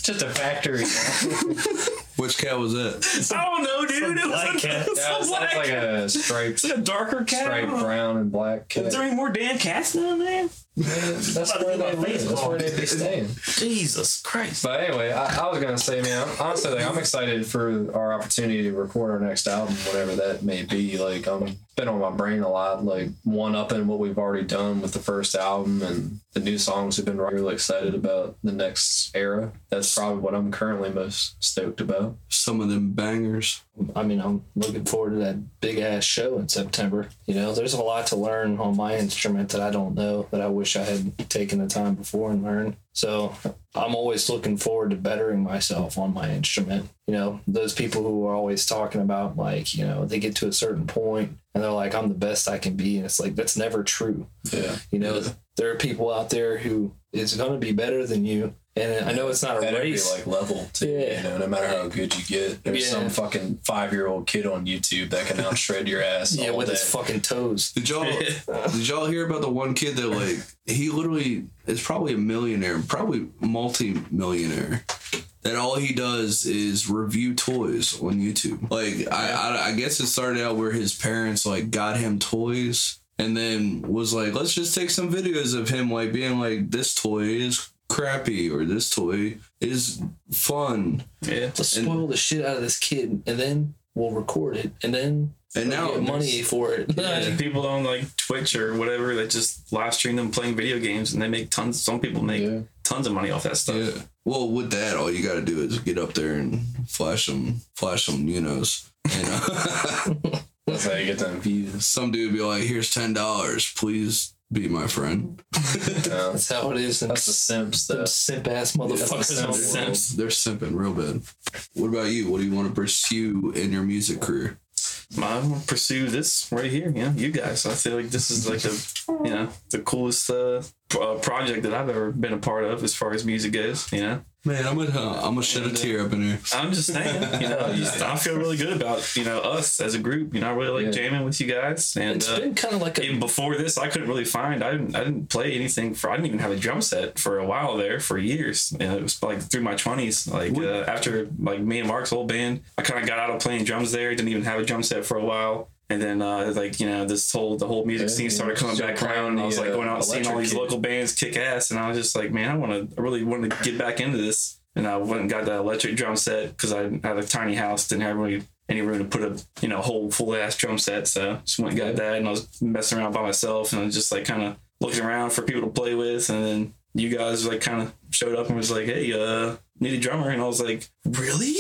Just a factory. Which cat was that? I don't know, dude. It was black a, cat. it was Yeah, a it's black like cat. a striped, It's like a darker cat. striped brown and black cat. Is there any more damn cats down there? That's where they live. That's where they be staying. Jesus Christ. But anyway, I, I was gonna say, man, honestly, like, I'm excited for our opportunity to record our next album, whatever that may be. Like, I'm been on my brain a lot, like one upping what we've already done with the first album and the new songs we've been really excited about the next era. That's probably what I'm currently most stoked about. Some of them bangers. I mean, I'm looking forward to that big ass show in September. You know, there's a lot to learn on my instrument that I don't know that I wish I had taken the time before and learned. So I'm always looking forward to bettering myself on my instrument. You know, those people who are always talking about like, you know, they get to a certain point and they're like, I'm the best I can be. And it's like, that's never true. Yeah. You know, there are people out there who is going to be better than you. And I know it's not a At every race. like level, too. Yeah. You know, no matter how good you get, there's Yeah. some fucking five year old kid on YouTube that can out shred your ass. yeah, all with day. his fucking toes. Did y'all did y'all hear about the one kid that like he literally is probably a millionaire, probably multi-millionaire. That all he does is review toys on YouTube. Like I, I I guess it started out where his parents like got him toys and then was like, let's just take some videos of him like being like, this toy is crappy or this toy is fun. Yeah. Let's spoil the shit out of this kid, and then we'll record it, and then And now get money for it. Yeah, people on like Twitch or whatever that just live stream them playing video games and they make tons. Some people make Yeah. tons of money off that stuff. Yeah. Well, with that, all you got to do is get up there and flash them, flash them, you know. You know, That's how you get them views. some dude be like, "Here's ten dollars, please be my friend." Yeah. That's how it is. That's the simps Them simp ass motherfuckers. simp on the Simps. They're simping real bad. What about you? What do you want to pursue in your music career? I'm gonna pursue this right here. You know, you guys. I feel like this is like the, you know, the coolest uh, pro- uh, project that I've ever been a part of as far as music goes. You know, Man, I'm gonna, I'm gonna shed a tear up in here. I'm just saying. You know, I just, I feel really good about you know us as a group. You know, I really like Yeah. jamming with you guys. And It's uh, been kind of like a even before this, I couldn't really find. I didn't. I didn't play anything for. I didn't even have a drum set for a while there for years. And it was like through my twenties. Like uh, after like me and Mark's old band, I kind of got out of playing drums there. Didn't even have a drum set for a while. And then uh, like you know this whole the whole music Yeah, scene started coming back around. And I was like going out and seeing all these Kid. local bands kick ass. And I was just like, man, I want to. I really wanted to get back into this. And I went and got that electric drum set because I had a tiny house, didn't have really any room to put a you know whole full ass drum set. So just went and got that, and I was messing around by myself, and I was just like kind of looking around for people to play with, and then you guys like kind of showed up and was like, "Hey, uh, need a drummer," and I was like, "Really?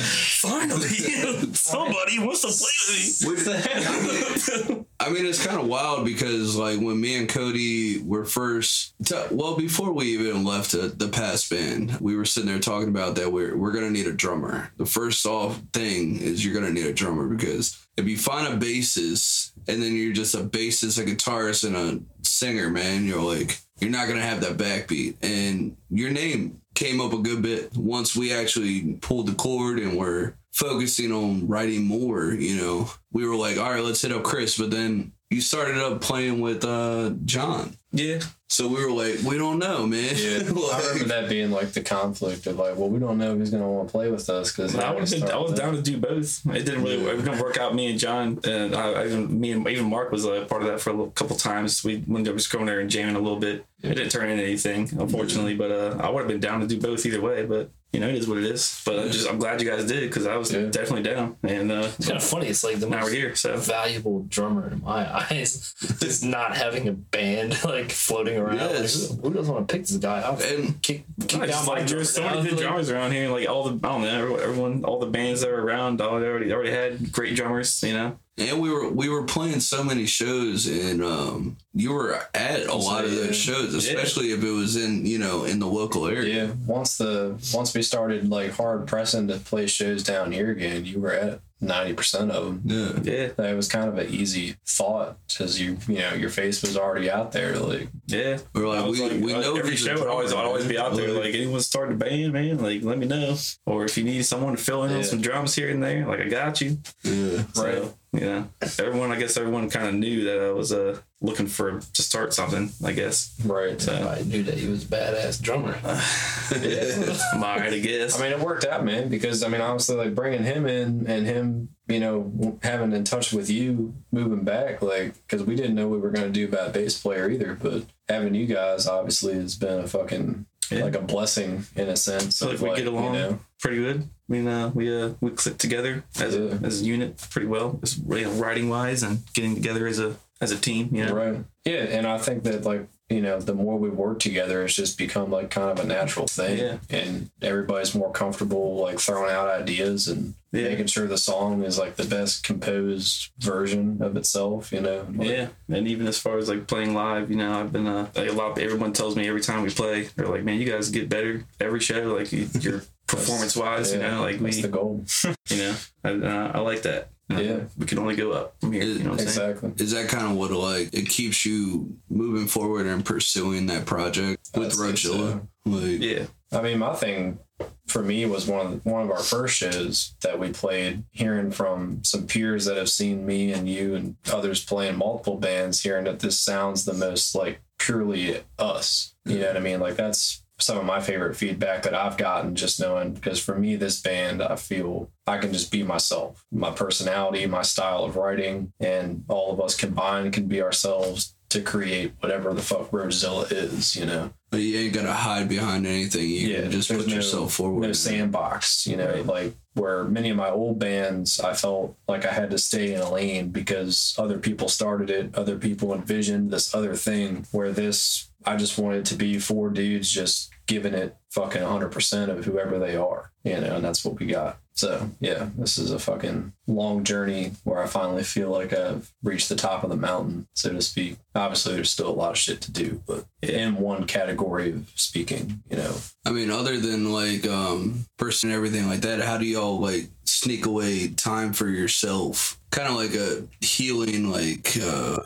Finally, somebody wants to play with me." I mean, it's kind of wild because like when me and Cody were first, t- well, before we even left the, the past band, we were sitting there talking about that we're we're gonna need a drummer. The first off thing is you're gonna need a drummer because if you find a bassist and then you're just a bassist, a guitarist, and a singer, man, you're like you're not gonna have that backbeat. And your name came up a good bit once we actually pulled the cord and were focusing on writing more, you know, we were like, all right, let's hit up Chris. But then you started up playing with uh John. yeah, So we were like, we don't know, man. Yeah, I remember that being like the conflict of like, well, we don't know if he's gonna want to play with us because I would. I was down to do both. It didn't really. It didn't work out. Me and John, and I, I even me and even Mark was a part of that for a little, couple times. We went up just going there and jamming a little bit. It didn't turn into anything, unfortunately. But uh, I would have been down to do both either way. But you know, it is what it is. But I'm just I'm glad you guys did because I was Yeah. definitely down. And uh, It's kind of funny. It's like the now most we're here. So a valuable drummer in my eyes is not having a band like floating around. Yes. who, who doesn't want to pick this guy up? And kick, kick I down my like there's so many good Like, drummers around here. Like all the I don't know everyone, everyone all the bands that are around. All they already they already had great drummers. You know. and we were we were playing so many shows and um you were at a lot of those shows, especially if it was in, you know, in the local area. Yeah, once the once we started like hard pressing to play shows down here again, you were at ninety percent of them. Yeah. Yeah. It was kind of an easy thought because you you know your face was already out there. Like Yeah. We were like, we, like, we know every show would always, I'd always be out there. Like, anyone starting a band, man, like, let me know. Or if you need someone to fill in on Yeah. some drums here and there, like, I got you. yeah. So, you know, everyone, I guess everyone kind of knew that I was uh, looking for to start something, I guess. right. So, I knew that he was a badass drummer. yeah, I guess? I mean, it worked out, man. Because I mean, honestly, like bringing him in and him, you know, having in touch with you, moving back, like, because we didn't know what we were gonna do about bass player either. But having you guys obviously has been a fucking Yeah. like a blessing in a sense. of, like we get along You know, pretty good. I mean, uh, we uh, we click together as Yeah. a as a unit pretty well, just you writing wise and getting together as a as a team. You know, right? Yeah, and I think that like you know, the more we work together, it's just become like kind of a natural thing, Yeah. and everybody's more comfortable like throwing out ideas and Yeah. making sure the song is like the best composed version of itself. You know, Like, Yeah, and even as far as like playing live, you know, I've been uh, like a lot. Everyone tells me every time we play, they're like, "Man, you guys get better every show. Like you- you're performance wise, you know, like we, that's the goal. you know, I, uh, I like that. Yeah. we can only go up from here. You know what I'm saying? Exactly. Is that kind of what like it keeps you moving forward and pursuing that project with I'd say Roachzilla? Like, Yeah, I mean, my thing for me was one of the, one of our first shows that we played. Hearing from some peers that have seen me and you and others playing multiple bands, hearing that this sounds the most like purely us. You know what I mean? Like that's some of my favorite feedback that I've gotten just knowing because for me this band I feel I can just be myself my personality my style of writing and all of us combined can be ourselves to create whatever the fuck Roachzilla is, you know. But you ain't gotta hide behind anything. You Yeah, can just put no- yourself forward. no sandbox, you know, like where many of my old bands, I felt like I had to stay in a lane because other people started it, other people envisioned this other thing. Where this, I just wanted to be four dudes just giving it fucking 100% of whoever they are, you know, and that's what we got. So, yeah, this is a fucking long journey where I finally feel like I've reached the top of the mountain, so to speak. Obviously, there's still a lot of shit to do, but in one category of speaking, you know, I mean, other than like um person and everything like that, how do y'all like sneak away time for yourself? Kind of like a healing, like uh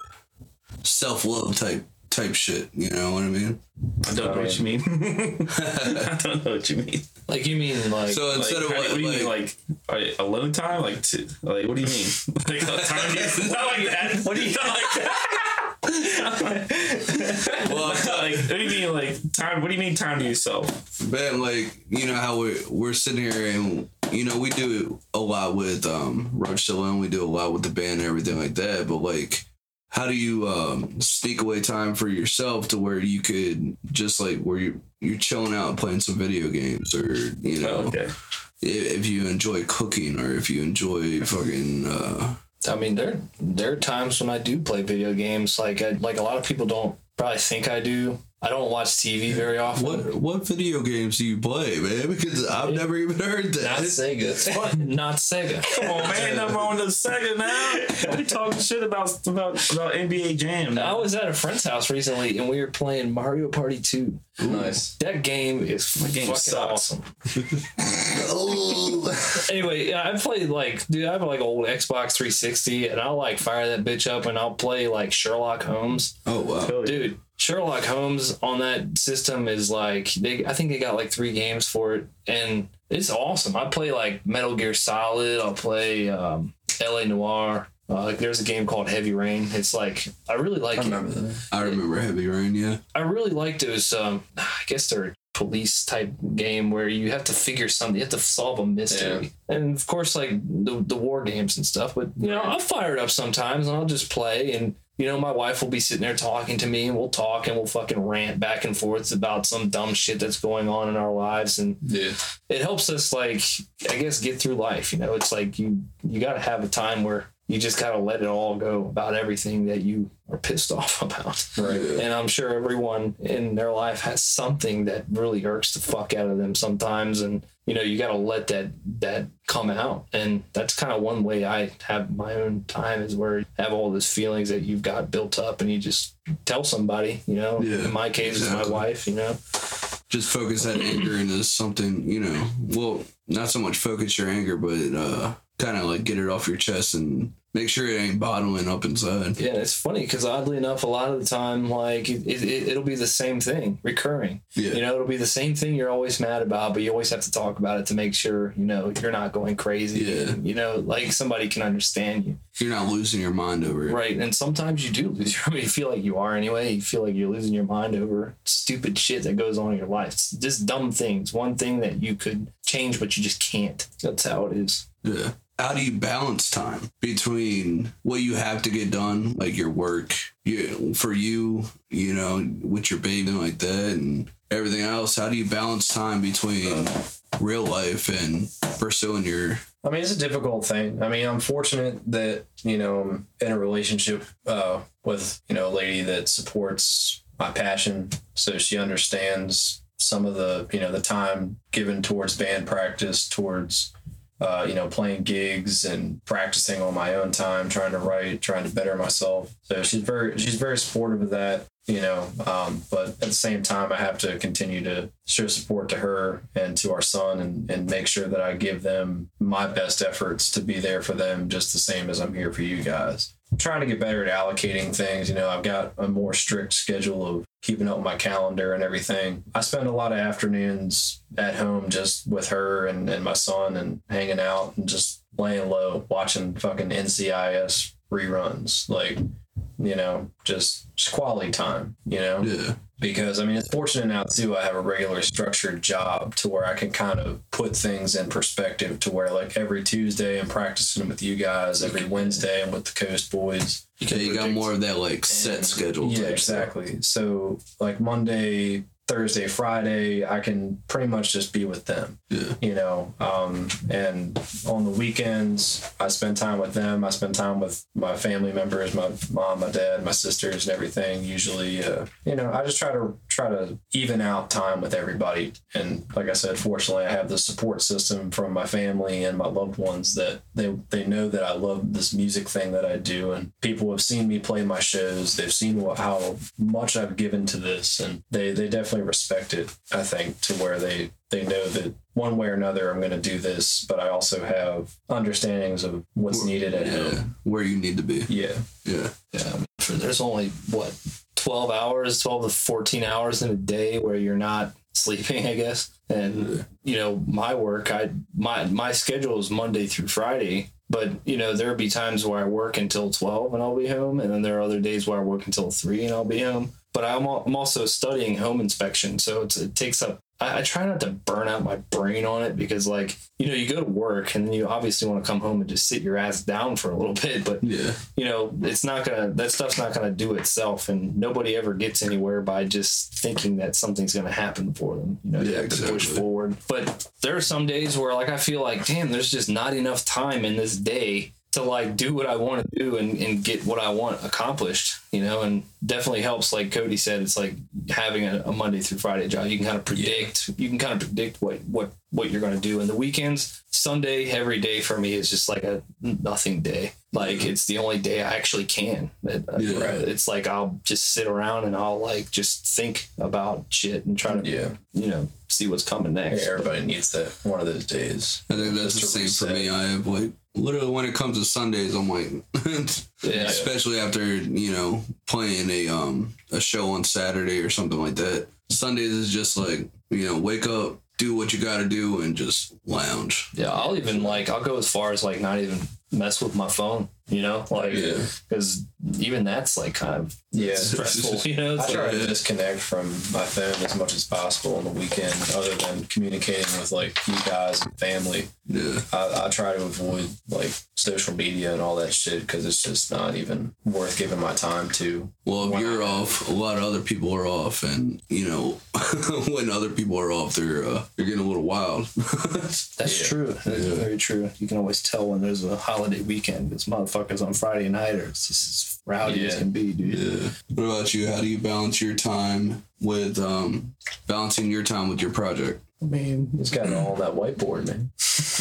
self love type type shit. You know what I mean? I don't know what you mean. I don't know what you mean. Like you mean like So Like, instead of what, what do you mean, like, like are- alone time? Like, to, like what do you mean? like time? not like that. What do you like that? well, like, what do you mean, like time? What do you mean, time to yourself? man, like you know how we're we're sitting here and you know we do a lot with um Roach and we do a lot with the band and everything like that. But like, how do you um sneak away time for yourself to where you could just like where you you're chilling out and playing some video games or you know Oh, okay. if if you enjoy cooking or if you enjoy fucking uh I mean, there there are times when I do play video games. Like I, like a lot of people don't probably think I do. I don't watch TV very often. what what video games do you play, man? Because I've never even heard that. Not Sega. Not Sega. Come on, man. I'm on the second now. We talking shit about about about NBA Jam. I was at a friend's house recently and we were playing Mario Party 2. nice. That game is That game fucking sucks. awesome. Oh. Anyway, yeah, I played like, dude, I have like old Xbox 360 and I'll like fire that bitch up and I'll play like Sherlock Holmes. oh wow. Dude, Sherlock Holmes on that system is like they I think they got like three games for it and it's awesome. I play like Metal Gear Solid, I'll play um LA Noir. Uh, like there's a game called Heavy Rain. It's like I really like I it. remember that. I remember Heavy Rain, yeah. I really like those. Um, I guess they're a police type game where you have to figure something, you have to solve a mystery, and of course, like the the war games and stuff. But you know, I'll fire it up sometimes, and I'll just play. And you know, my wife will be sitting there talking to me, and we'll talk, and we'll fucking rant back and forth about some dumb shit that's going on in our lives, and Yeah. it helps us like I guess get through life. You know, it's like you you got to have a time where you just kind of let it all go about everything that you are pissed off about. Right. And I'm sure everyone in their life has something that really irks the fuck out of them sometimes. And, you know, you got to let that, that come out. And that's kind of one way I have my own time is where you have all these feelings that you've got built up and you just tell somebody, you know, Yeah, in my case, it's exactly. my wife, you know, Just focus that anger into something, you know. Well, not so much focus your anger, but uh kind of like get it off your chest and make sure it ain't bottling up inside. yeah, it's funny because oddly enough, a lot of the time, like it, it, it'll be the same thing recurring. Yeah. You know, it'll be the same thing you're always mad about, but you always have to talk about it to make sure, you know, you're not going crazy. Yeah. And, you know, like somebody can understand you. You're not losing your mind over it. Right. And sometimes you do lose your you feel like you are anyway. You feel like you're losing your mind over stupid shit that goes on in your life. It's just dumb things. One thing that you could change, but you just can't. That's how it is. Yeah. How do you balance time between what you have to get done, like your work, you for you, you know, with your baby and like that, and everything else? How do you balance time between real life and pursuing your? I mean, it's a difficult thing. I mean, I'm fortunate that, you know, I'm in a relationship uh, with, you know, a lady that supports my passion. So she understands some of the, you know, the time given towards band practice, towards, uh, you know, playing gigs and practicing on my own time, trying to write, trying to better myself. So she's very, she's very supportive of that you know um, but at the same time i have to continue to show support to her and to our son and, and make sure that i give them my best efforts to be there for them just the same as i'm here for you guys I'm trying to get better at allocating things you know i've got a more strict schedule of keeping up with my calendar and everything i spend a lot of afternoons at home just with her and, and my son and hanging out and just laying low watching fucking ncis reruns like you know, just, just quality time, you know? Yeah. Because I mean it's fortunate now too. I have a regular structured job to where I can kind of put things in perspective to where like every Tuesday I'm practicing with you guys, every Wednesday I'm with the Coast Boys. Yeah, you got more of that like set And- schedule. Yeah, stuff. exactly. So like Monday, Thursday, Friday, I can pretty much just be with them. Yeah. You know, um, and on the weekends, I spend time with them. I spend time with my family members, my mom, my dad, my sisters, and everything. Usually, uh, you know, I just try to try to even out time with everybody. And like I said, fortunately, I have the support system from my family and my loved ones that they they know that I love this music thing that I do, and people have seen me play my shows. They've seen what, how much I've given to this, and they they definitely respect it. I think to where they they know that one way or another I'm going to do this, but I also have understandings of what's needed at Yeah. home. Where you need to be. Yeah, Yeah. Yeah, I for, there's only what 12 hours, 12 to 14 hours in a day where you're not sleeping, I guess. And you know, my work, I my my schedule is Monday through Friday, but you know, there'll be times where I work until 12 and I'll be home, and then there are other days where I work until 3 and I'll be home. But I'm I'm also studying home inspection, so it's, it takes up I, I try not to burn out my brain on it because, like, you know, you go to work and then you obviously want to come home and just sit your ass down for a little bit, but Yeah. you know, it's not gonna that stuff's not gonna do itself, and nobody ever gets anywhere by just thinking that something's gonna happen for them. You know, you Yeah, have to push forward. But there are some days where, like, I feel like, damn, there's just not enough time in this day to like do what I want to do and, and get what I want accomplished. You know, and definitely helps. Like Cody said, it's like having a, a Monday through Friday job. You can kind of predict. You can kind of predict what what what you're going to do. And the weekends, Sunday, every day for me is just like a nothing day. Like it's the only day I actually can. It- uh, Yeah. It's like I'll just sit around and I'll like just think about shit and try to yeah. you know see what's coming next. Everybody needs that one of those days. I think that's the Just to same for me. I have like literally when it comes to Sundays, I'm like, Yeah. especially after you know playing a um a show on Saturday or something like that. Sundays is just like you know wake up, do what you got to do, and just lounge. Yeah, I'll even like I'll go as far as like not even mess with my phone. You know, like Yeah. because even that's like kind of Yeah. stressful. You know, I try like, to disconnect from my phone as much as possible on the weekend, other than communicating with like you guys and family. Yeah, I, I try to avoid like social media and all that shit because it's just not even worth giving my time to. Well, if you're I- off, a lot of other people are off, and you know when other people are off, they're uh, they're getting a little wild. that's Yeah. true. That's Yeah. very true. You can always tell when there's a holiday weekend. It's motherfuckers on Friday night or it's just as rowdy as can be, dude. yeah. What about you? How do you balance your time with um balancing your time with your project? I mean, It's got all that whiteboard, man.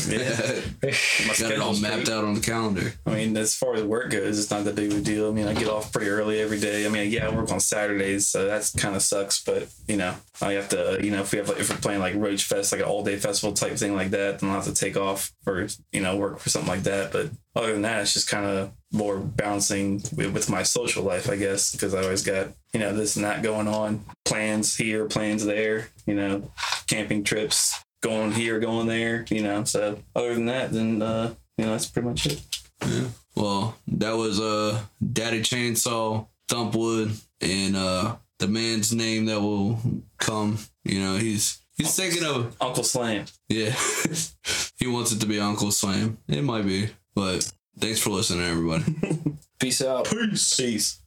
Yeah. My Got it all schedule's mapped out on the calendar. I mean, as far as work goes, it's not that big of a deal. I mean, I get off pretty early every day. I mean, yeah, I work on Saturdays, so that kind of sucks. But you know, I have to, you know, if we have like, if we're playing like Roach Fest, like an all day festival type thing like that, then I'll have to take off for you know work for something like that. But other than that, it's just kind of more balancing with, my social life, I guess, because I always got you know this and that going on, plans here, plans there, you know, camping trips, going here, going there, you know. So other than that, then uh, you know, that's pretty much it. Yeah. Well, that was uh Daddy Chainsaw, Thumpwood, and uh the man's name that will come. You know, he's he's thinking of Uncle Slam. yeah. he wants it to be Uncle Slam. It might be, but thanks for listening, everybody. peace out. Peace. Peace.